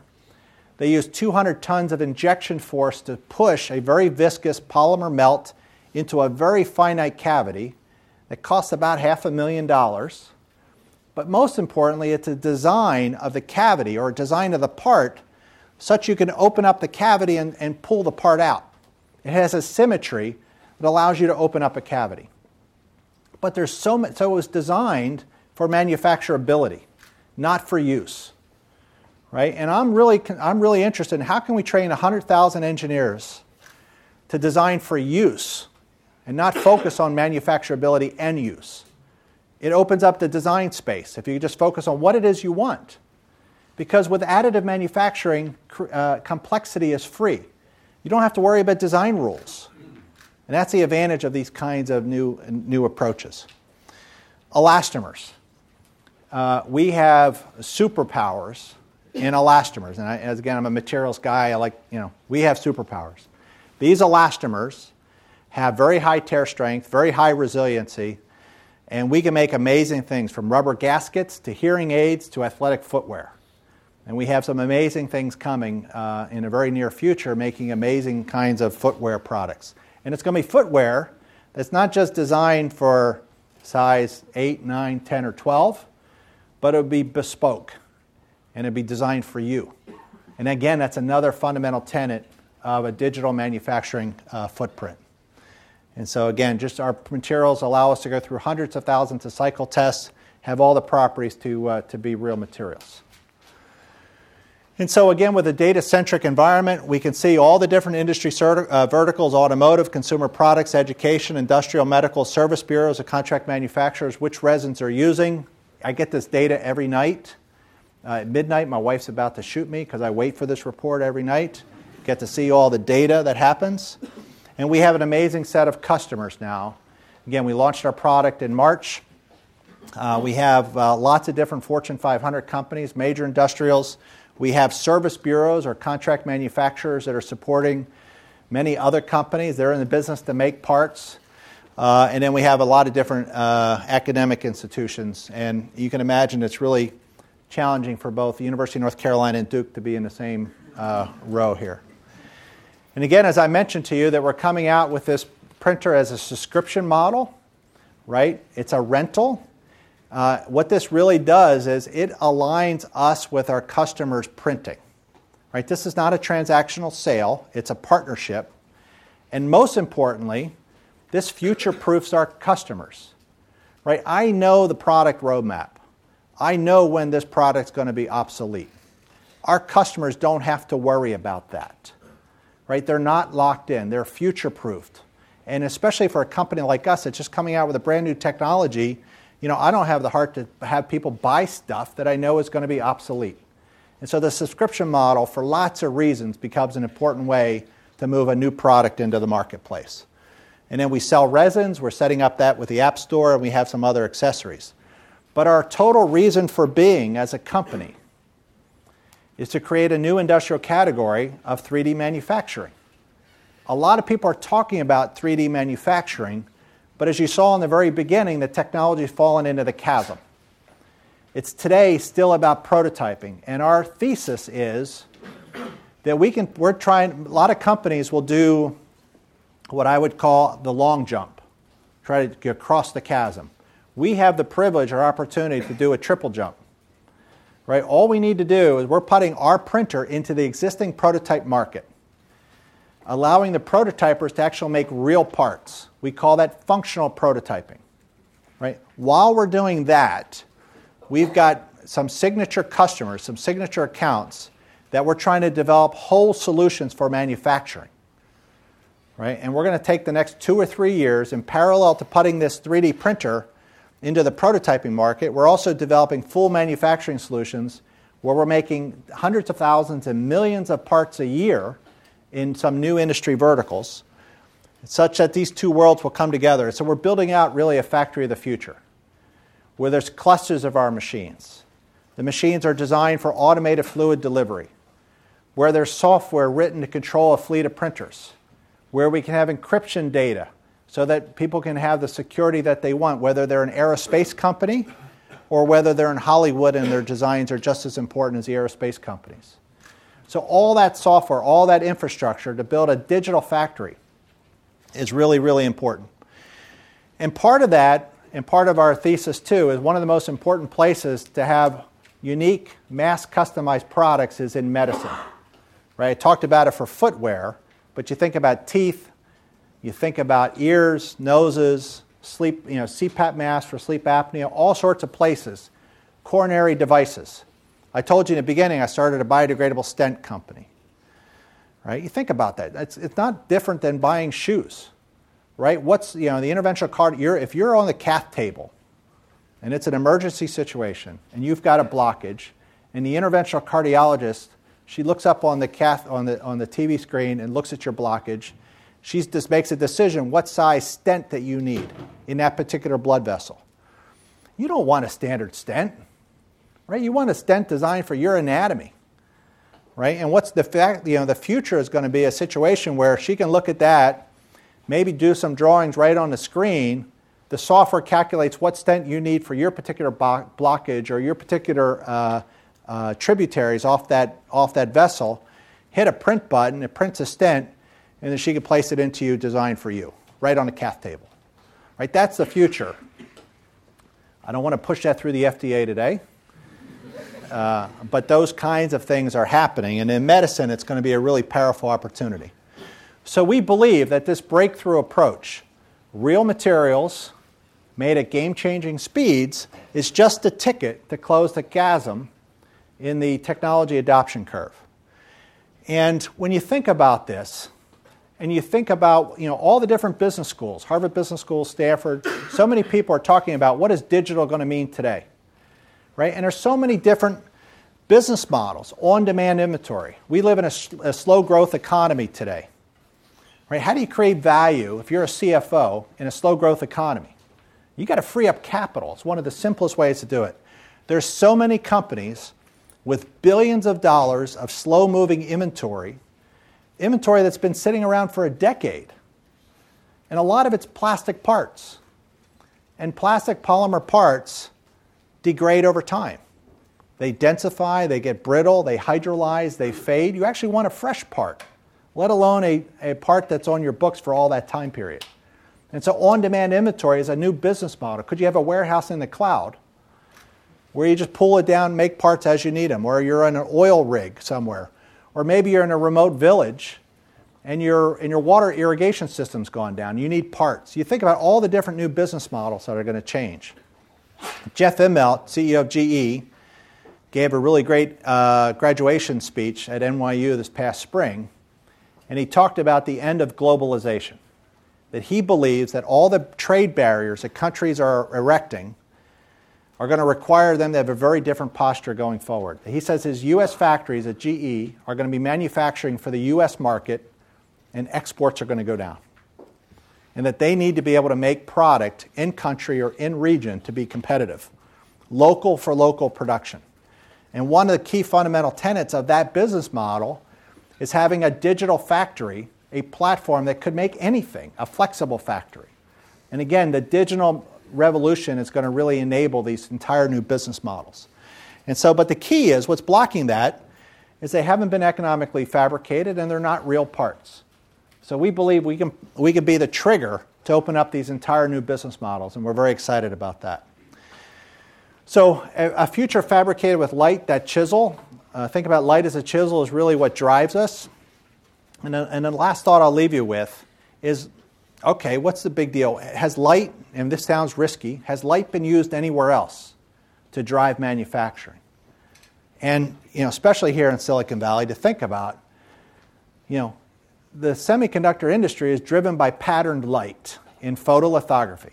They use 200 tons of injection force to push a very viscous polymer melt into a very finite cavity that costs about half a million dollars. But most importantly, it's a design of the cavity or a design of the part such you can open up the cavity and, and pull the part out. It has a symmetry that allows you to open up a cavity. But there's so much, so it was designed for manufacturability, not for use. Right? And I'm really, I'm really interested in how can we train 100,000 engineers to design for use and not focus on manufacturability and use. It opens up the design space if you just focus on what it is you want. Because with additive manufacturing, uh, complexity is free. You don't have to worry about design rules. And that's the advantage of these kinds of new, new approaches. Elastomers. Uh, we have superpowers in elastomers. And I, as again, I'm a materials guy. I like, you know, we have superpowers. These elastomers have very high tear strength, very high resiliency, and we can make amazing things from rubber gaskets to hearing aids to athletic footwear. And we have some amazing things coming uh, in a very near future, making amazing kinds of footwear products. And it's going to be footwear that's not just designed for size 8, 9, 10, or 12, but it would be bespoke and it'd be designed for you. And again, that's another fundamental tenet of a digital manufacturing uh, footprint. And so, again, just our materials allow us to go through hundreds of thousands of cycle tests, have all the properties to, uh, to be real materials. And so, again, with a data centric environment, we can see all the different industry uh, verticals automotive, consumer products, education, industrial, medical, service bureaus, of contract manufacturers, which resins are using. I get this data every night. Uh, at midnight, my wife's about to shoot me because I wait for this report every night. Get to see all the data that happens. And we have an amazing set of customers now. Again, we launched our product in March. Uh, we have uh, lots of different Fortune 500 companies, major industrials. We have service bureaus or contract manufacturers that are supporting many other companies. They're in the business to make parts. Uh, and then we have a lot of different uh, academic institutions. And you can imagine it's really challenging for both the University of North Carolina and Duke to be in the same uh, row here. And again, as I mentioned to you, that we're coming out with this printer as a subscription model, right? It's a rental. Uh, what this really does is it aligns us with our customers' printing. Right? This is not a transactional sale, it's a partnership. And most importantly, this future proofs our customers. Right? I know the product roadmap. I know when this product's going to be obsolete. Our customers don't have to worry about that. Right? They're not locked in. They're future proofed. And especially for a company like us that's just coming out with a brand new technology, you know, I don't have the heart to have people buy stuff that I know is going to be obsolete. And so the subscription model, for lots of reasons, becomes an important way to move a new product into the marketplace. And then we sell resins, we're setting up that with the App Store, and we have some other accessories. But our total reason for being as a company is to create a new industrial category of 3D manufacturing. A lot of people are talking about 3D manufacturing, but as you saw in the very beginning, the technology has fallen into the chasm. It's today still about prototyping, and our thesis is that we can, we're trying, a lot of companies will do what I would call the long jump, try to get across the chasm. We have the privilege or opportunity to do a triple jump. Right? All we need to do is we're putting our printer into the existing prototype market allowing the prototypers to actually make real parts. We call that functional prototyping. Right? While we're doing that, we've got some signature customers, some signature accounts that we're trying to develop whole solutions for manufacturing. Right? And we're going to take the next two or three years in parallel to putting this 3D printer into the prototyping market. We're also developing full manufacturing solutions where we're making hundreds of thousands and millions of parts a year in some new industry verticals, such that these two worlds will come together. So we're building out really a factory of the future where there's clusters of our machines. The machines are designed for automated fluid delivery, where there's software written to control a fleet of printers, where we can have encryption data so that people can have the security that they want, whether they're an aerospace company or whether they're in Hollywood and their designs are just as important as the aerospace companies. So, all that software, all that infrastructure to build a digital factory is really, really important. And part of that, and part of our thesis too, is one of the most important places to have unique, mass customized products is in medicine. Right? I talked about it for footwear, but you think about teeth, you think about ears, noses, sleep, you know, CPAP masks for sleep apnea, all sorts of places, coronary devices. I told you in the beginning I started a biodegradable stent company. Right? You think about that. It's, it's not different than buying shoes. Right? What's, you know, the interventional card, you're, if you're on the cath table and it's an emergency situation and you've got a blockage, and the interventional cardiologist, she looks up on the, cath, on the, on the TV screen and looks at your blockage. She just makes a decision what size stent that you need in that particular blood vessel. You don't want a standard stent right? You want a stent designed for your anatomy, right? And what's the fact? You know, the future is going to be a situation where she can look at that, maybe do some drawings right on the screen. The software calculates what stent you need for your particular blockage or your particular uh, uh, tributaries off that off that vessel. Hit a print button, it prints a stent, and then she can place it into you, designed for you, right on the cath table. Right? That's the future. I don't want to push that through the FDA today. Uh, but those kinds of things are happening. And in medicine, it's going to be a really powerful opportunity. So we believe that this breakthrough approach, real materials made at game changing speeds, is just a ticket to close the chasm in the technology adoption curve. And when you think about this, and you think about you know all the different business schools, Harvard Business School, Stanford, so many people are talking about what is digital going to mean today, right? And there's so many different business models, on-demand inventory. We live in a, a slow growth economy today, right? How do you create value if you're a CFO in a slow growth economy? You got to free up capital. It's one of the simplest ways to do it. There's so many companies with billions of dollars of slow moving inventory, inventory that's been sitting around for a decade. And a lot of it's plastic parts. And plastic polymer parts degrade over time. They densify, they get brittle, they hydrolyze, they fade. You actually want a fresh part, let alone a, a part that's on your books for all that time period. And so on demand inventory is a new business model. Could you have a warehouse in the cloud where you just pull it down, make parts as you need them, or you're on an oil rig somewhere, or maybe you're in a remote village and your, and your water irrigation system's gone down. You need parts. You think about all the different new business models that are going to change. Jeff Immelt, CEO of GE, gave a really great uh, graduation speech at NYU this past spring, and he talked about the end of globalization. That he believes that all the trade barriers that countries are erecting are going to require them to have a very different posture going forward. He says his U.S. factories at GE are going to be manufacturing for the U.S. market and exports are going to go down. And that they need to be able to make product in country or in region to be competitive, local for local production. And one of the key fundamental tenets of that business model is having a digital factory, a platform that could make anything, a flexible factory. And again, the digital revolution is going to really enable these entire new business models. And so, but the key is what's blocking that is they haven't been economically fabricated and they're not real parts. So we believe we can, we can be the trigger to open up these entire new business models, and we're very excited about that. So, a, future fabricated with light, that chisel, uh, think about light as a chisel, is really what drives us. And, and the last thought I'll leave you with is okay, what's the big deal? Has light, and this sounds risky, has light been used anywhere else to drive manufacturing? And, you know, especially here in Silicon Valley, to think about, you know, the semiconductor industry is driven by patterned light in photolithography.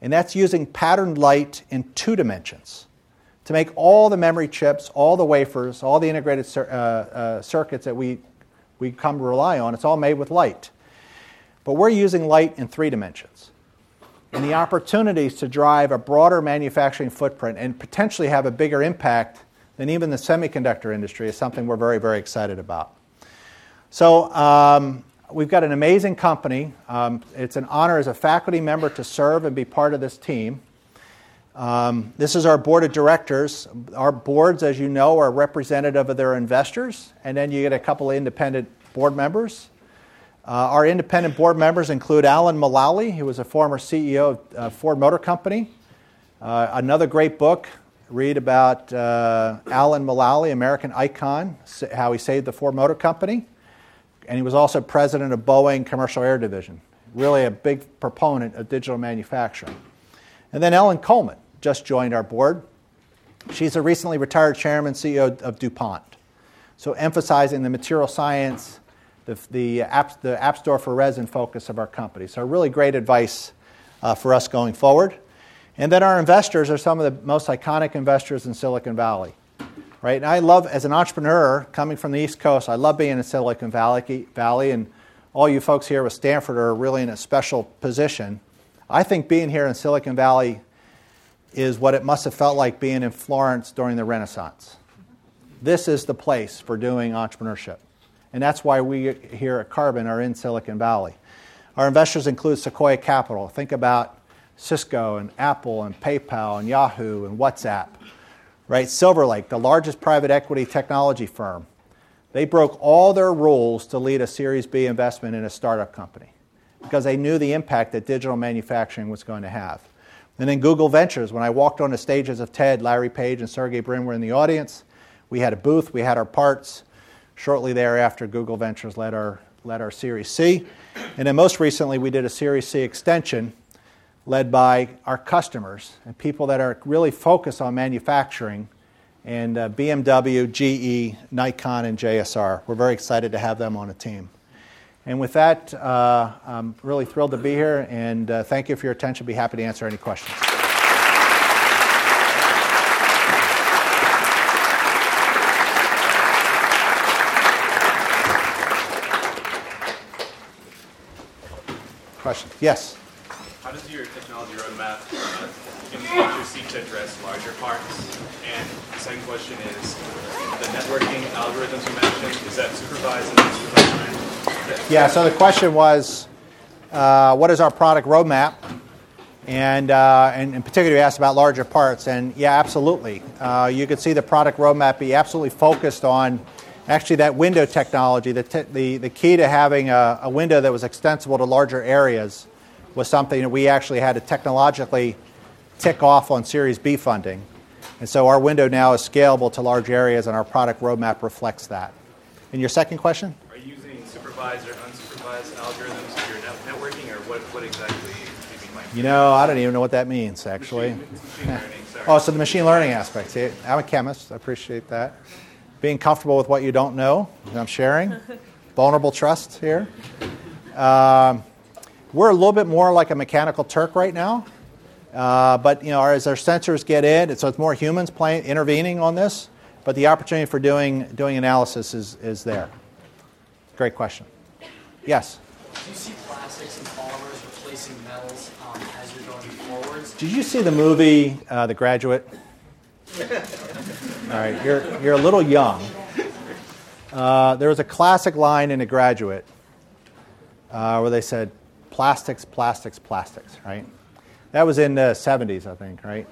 And that's using patterned light in two dimensions to make all the memory chips, all the wafers, all the integrated uh, uh, circuits that we, we come to rely on. It's all made with light. But we're using light in three dimensions. And the opportunities to drive a broader manufacturing footprint and potentially have a bigger impact than even the semiconductor industry is something we're very, very excited about. So, um, we've got an amazing company. Um, it's an honor as a faculty member to serve and be part of this team. Um, this is our board of directors. Our boards, as you know, are representative of their investors, and then you get a couple of independent board members. Uh, our independent board members include Alan Mulally, who was a former CEO of uh, Ford Motor Company. Uh, another great book, read about uh, Alan Mulally, American icon, how he saved the Ford Motor Company. And he was also president of Boeing Commercial Air Division, really a big proponent of digital manufacturing. And then Ellen Kullman just joined our board. She's a recently retired chairman, CEO of DuPont. So emphasizing the material science, the, the, app, the App Store for Resin focus of our company. So, really great advice uh, for us going forward. And then our investors are some of the most iconic investors in Silicon Valley. Right? And I love, as an entrepreneur coming from the East Coast, I love being in Silicon Valley, Valley and all you folks here with Stanford are really in a special position. I think being here in Silicon Valley is what it must have felt like being in Florence during the Renaissance. This is the place for doing entrepreneurship. And that's why we here at Carbon are in Silicon Valley. Our investors include Sequoia Capital. Think about Cisco and Apple and PayPal and Yahoo and WhatsApp. Right? Silver Lake, the largest private equity technology firm. They broke all their rules to lead a Series B investment in a startup company because they knew the impact that digital manufacturing was going to have. And then Google Ventures, when I walked on the stages of TED, Larry Page and Sergey Brin were in the audience. We had a booth, we had our parts. Shortly thereafter, Google Ventures led our, led our Series C. And then most recently, we did a Series C extension led by our customers and people that are really focused on manufacturing and uh, BMW, GE, Nikon, and JSR. We're very excited to have them on a team. And with that, uh, I'm really thrilled to be here, and uh, thank you for your attention. Be happy to answer any questions. Question? Yes. How does your technology roadmap uh, in the future seek to address larger parts? And the second question is, the networking algorithms you mentioned, is that supervised and unsupervised? Yeah, so the question was, uh, what is our product roadmap? And, uh, and in particular, you asked about larger parts. And yeah, absolutely. Uh, you could see the product roadmap be absolutely focused on actually that window technology. The, t- the, the key to having a, a window that was extensible to larger areas was something that we actually had to technologically tick off on Series B funding. And so our window now is scalable to large areas, and our product roadmap reflects that. And your second question? Are you using supervised or unsupervised algorithms for your net- networking, or what, what exactly do you mean You know, I don't even know what that means, actually. Machine, machine learning. Oh, so the machine learning aspect. See, I'm a chemist. I appreciate that. Being comfortable with what you don't know, I'm sharing. [LAUGHS] Vulnerable trust here. Um, we're a little bit more like a mechanical Turk right now. Uh, but you know, as our sensors get in, so it's more humans playing, intervening on this. But the opportunity for doing doing analysis is is there. Great question. Yes. Do you see plastics and polymers replacing metals um, as you're going forwards? Did you see the movie uh, The Graduate? [LAUGHS] All right, you're, you're a little young. Uh, there was a classic line in a Graduate uh, where they said, plastics, plastics, plastics, right? That was in the 70s, I think, right?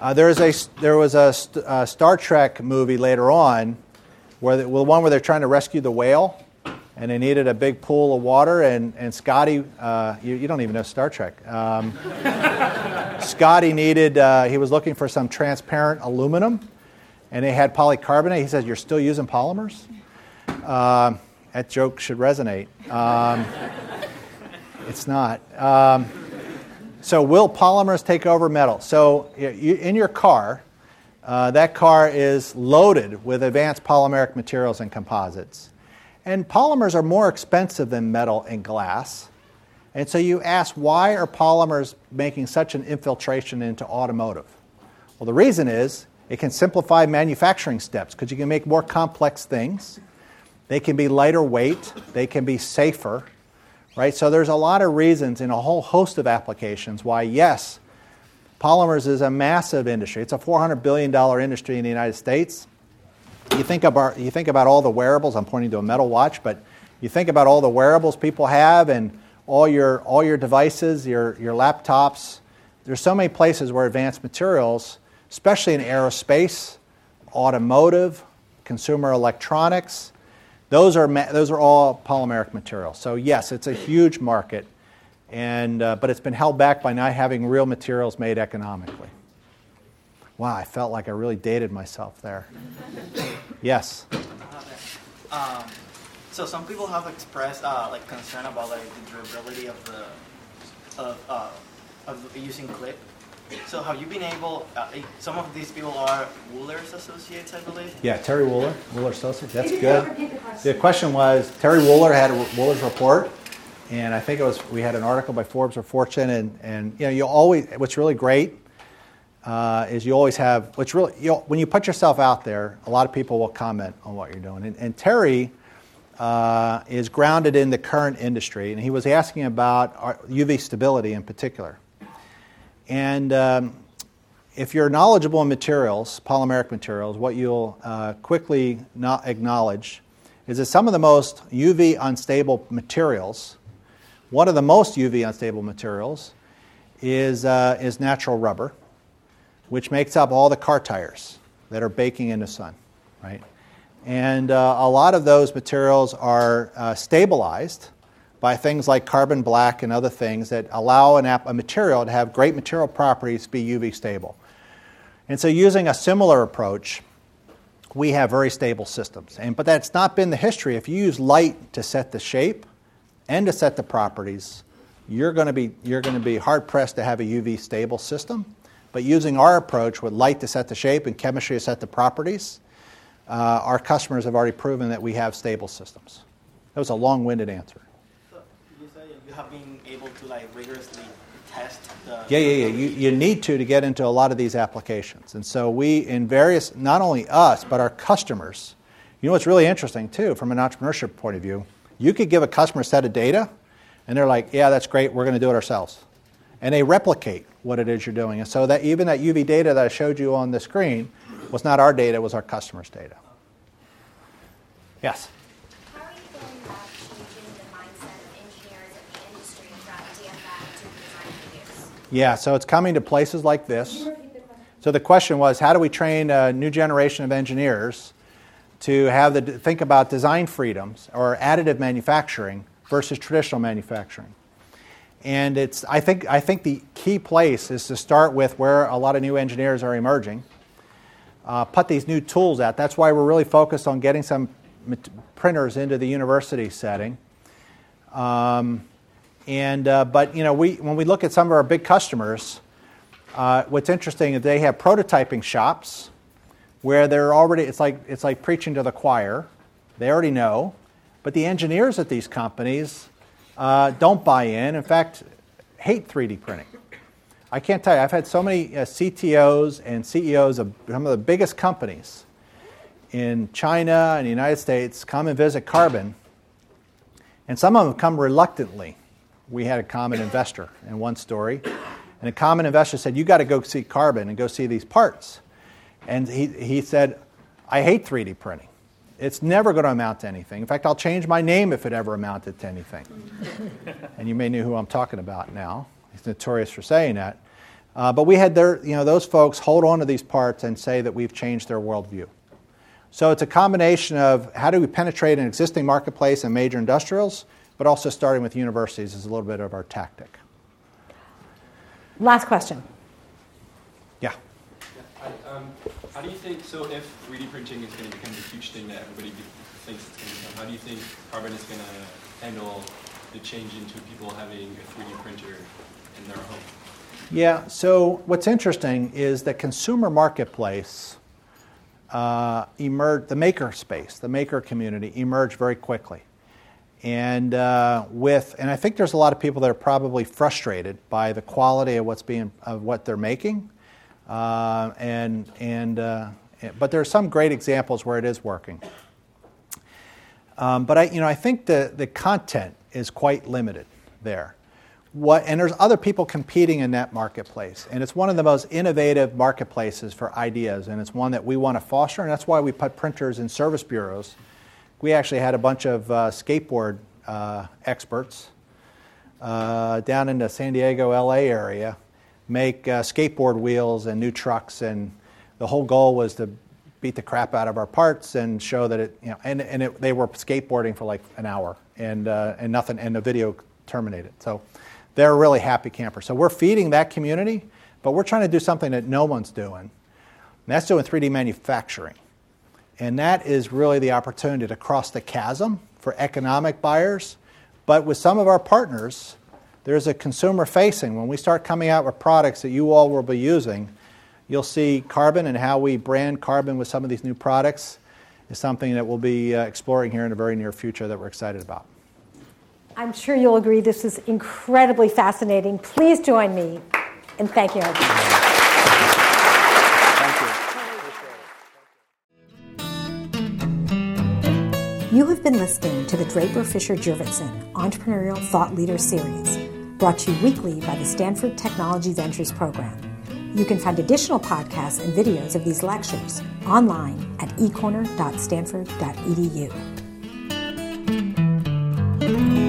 Uh, there, is a, there was a, st- a Star Trek movie later on, where the, well, one where they're trying to rescue the whale, and they needed a big pool of water, and, and Scotty, uh, you, you don't even know Star Trek. Um, Scotty needed, uh, he was looking for some transparent aluminum, and they had polycarbonate. He says, You're still using polymers? Um, that joke should resonate. Um, it's not. Um, so, will polymers take over metal? So, you, in your car, uh, that car is loaded with advanced polymeric materials and composites. And polymers are more expensive than metal and glass. And so you ask, why are polymers making such an infiltration into automotive? Well, the reason is it can simplify manufacturing steps because you can make more complex things. They can be lighter weight, they can be safer, right? So there's a lot of reasons in a whole host of applications why, yes, polymers is a massive industry. It's a $400 billion industry in the United States. You think, about, you think about all the wearables, I'm pointing to a metal watch, but you think about all the wearables people have and all your, all your devices, your, your laptops. There's so many places where advanced materials, especially in aerospace, automotive, consumer electronics, those are, ma- those are all polymeric materials. So, yes, it's a huge market, and, uh, but it's been held back by not having real materials made economically. Wow, I felt like I really dated myself there. [LAUGHS] Yes. Um, so some people have expressed uh, like concern about like the durability of the of, uh, of using CLIP. So have you been able? Uh, some of these people are Wohlers associates, I believe. Yeah, Terry Wooler, Wooler Associates. That's good. The question was Terry Wooler had Wohlers report, and I think it was we had an article by Forbes or Fortune, and and you know you always what's really great uh, is you always have what's really you know, when you put yourself out there, a lot of people will comment on what you're doing, and, and Terry. Uh, is grounded in the current industry, and he was asking about UV stability in particular. And um, if you're knowledgeable in materials, polymeric materials, what you'll uh, quickly acknowledge is that some of the most UV unstable materials, one of the most UV unstable materials, is, uh, is natural rubber, which makes up all the car tires that are baking in the sun, right? And uh, a lot of those materials are uh, stabilized by things like carbon black and other things that allow an app, a material to have great material properties to be UV stable. And so, using a similar approach, we have very stable systems. And, but that's not been the history. If you use light to set the shape and to set the properties, you're going to be, you're going to be hard pressed to have a UV stable system. But using our approach with light to set the shape and chemistry to set the properties, Uh, our customers have already proven that we have stable systems. That was a long-winded answer. So you say you have been able to like rigorously test the. Yeah, yeah, yeah. You, you need to to get into a lot of these applications. And so we, in various, not only us, but our customers, you know what's really interesting too, from an entrepreneurship point of view, you could give a customer a set of data, and they're like, yeah, that's great, we're going to do it ourselves. And they replicate what it is you're doing. And so that even that UV data that I showed you on the screen was not our data, it was our customer's data. Yes? How are you going about changing the mindset of engineers in the industry from DFM to design for? Yeah, so it's coming to places like this. So the question was, how do we train a new generation of engineers to have the think about design freedoms or additive manufacturing versus traditional manufacturing? And it's I think I think the key place is to start with where a lot of new engineers are emerging. Uh, put these new tools out. That's why we're really focused on getting some printers into the university setting. Um, and uh, but you know, we when we look at some of our big customers, uh, what's interesting is they have prototyping shops where they're already. It's like it's like preaching to the choir. They already know, but the engineers at these companies uh, don't buy in. In fact, hate 3D printing. I can't tell you. I've had so many uh, CTOs and CEOs of some of the biggest companies in China and the United States come and visit Carbon, and some of them come reluctantly. We had a common investor in one story, and a common investor said, You got to go see Carbon and go see these parts. And he, he said, I hate 3D printing. It's never going to amount to anything. In fact, I'll change my name if it ever amounted to anything. [LAUGHS] and you may know who I'm talking about now. He's notorious for saying that. Uh, but we had their, you know, those folks hold on to these parts and say that we've changed their worldview. So it's a combination of how do we penetrate an existing marketplace and major industrials, but also starting with universities is a little bit of our tactic. Last question. Yeah. I, um, how do you think, so if 3D printing is going to become the huge thing that everybody thinks it's going to become, how do you think Carbon is going to handle the change into people having a 3D printer in their home? Yeah, so what's interesting is the consumer marketplace uh, emerged, the maker space, the maker community emerged very quickly. And uh, with, and I think there's a lot of people that are probably frustrated by the quality of what's being, of what they're making. Uh, and, and, uh, but there are some great examples where it is working. Um, but I, you know, I think the, the content is quite limited there. What, and there's other people competing in that marketplace. And it's one of the most innovative marketplaces for ideas, and it's one that we want to foster, and that's why we put printers in service bureaus. We actually had a bunch of uh, skateboard uh, experts uh, down in the San Diego, LA area make uh, skateboard wheels and new trucks, and the whole goal was to beat the crap out of our parts and show that it, you know, and, and it, they were skateboarding for like an hour, and, uh, and nothing, and the video terminated. So they're a really happy camper. So we're feeding that community, but we're trying to do something that no one's doing. And that's doing 3D manufacturing. And that is really the opportunity to cross the chasm for economic buyers. But with some of our partners, there's a consumer facing. When we start coming out with products that you all will be using, you'll see carbon and how we brand carbon with some of these new products is something that we'll be uh, exploring here in the very near future that we're excited about. I'm sure you'll agree this is incredibly fascinating. Please join me in thanking our guests. You have been listening to the Draper Fisher Jurvetson Entrepreneurial Thought Leader Series, brought to you weekly by the Stanford Technology Ventures Program. You can find additional podcasts and videos of these lectures online at ecorner.stanford.edu.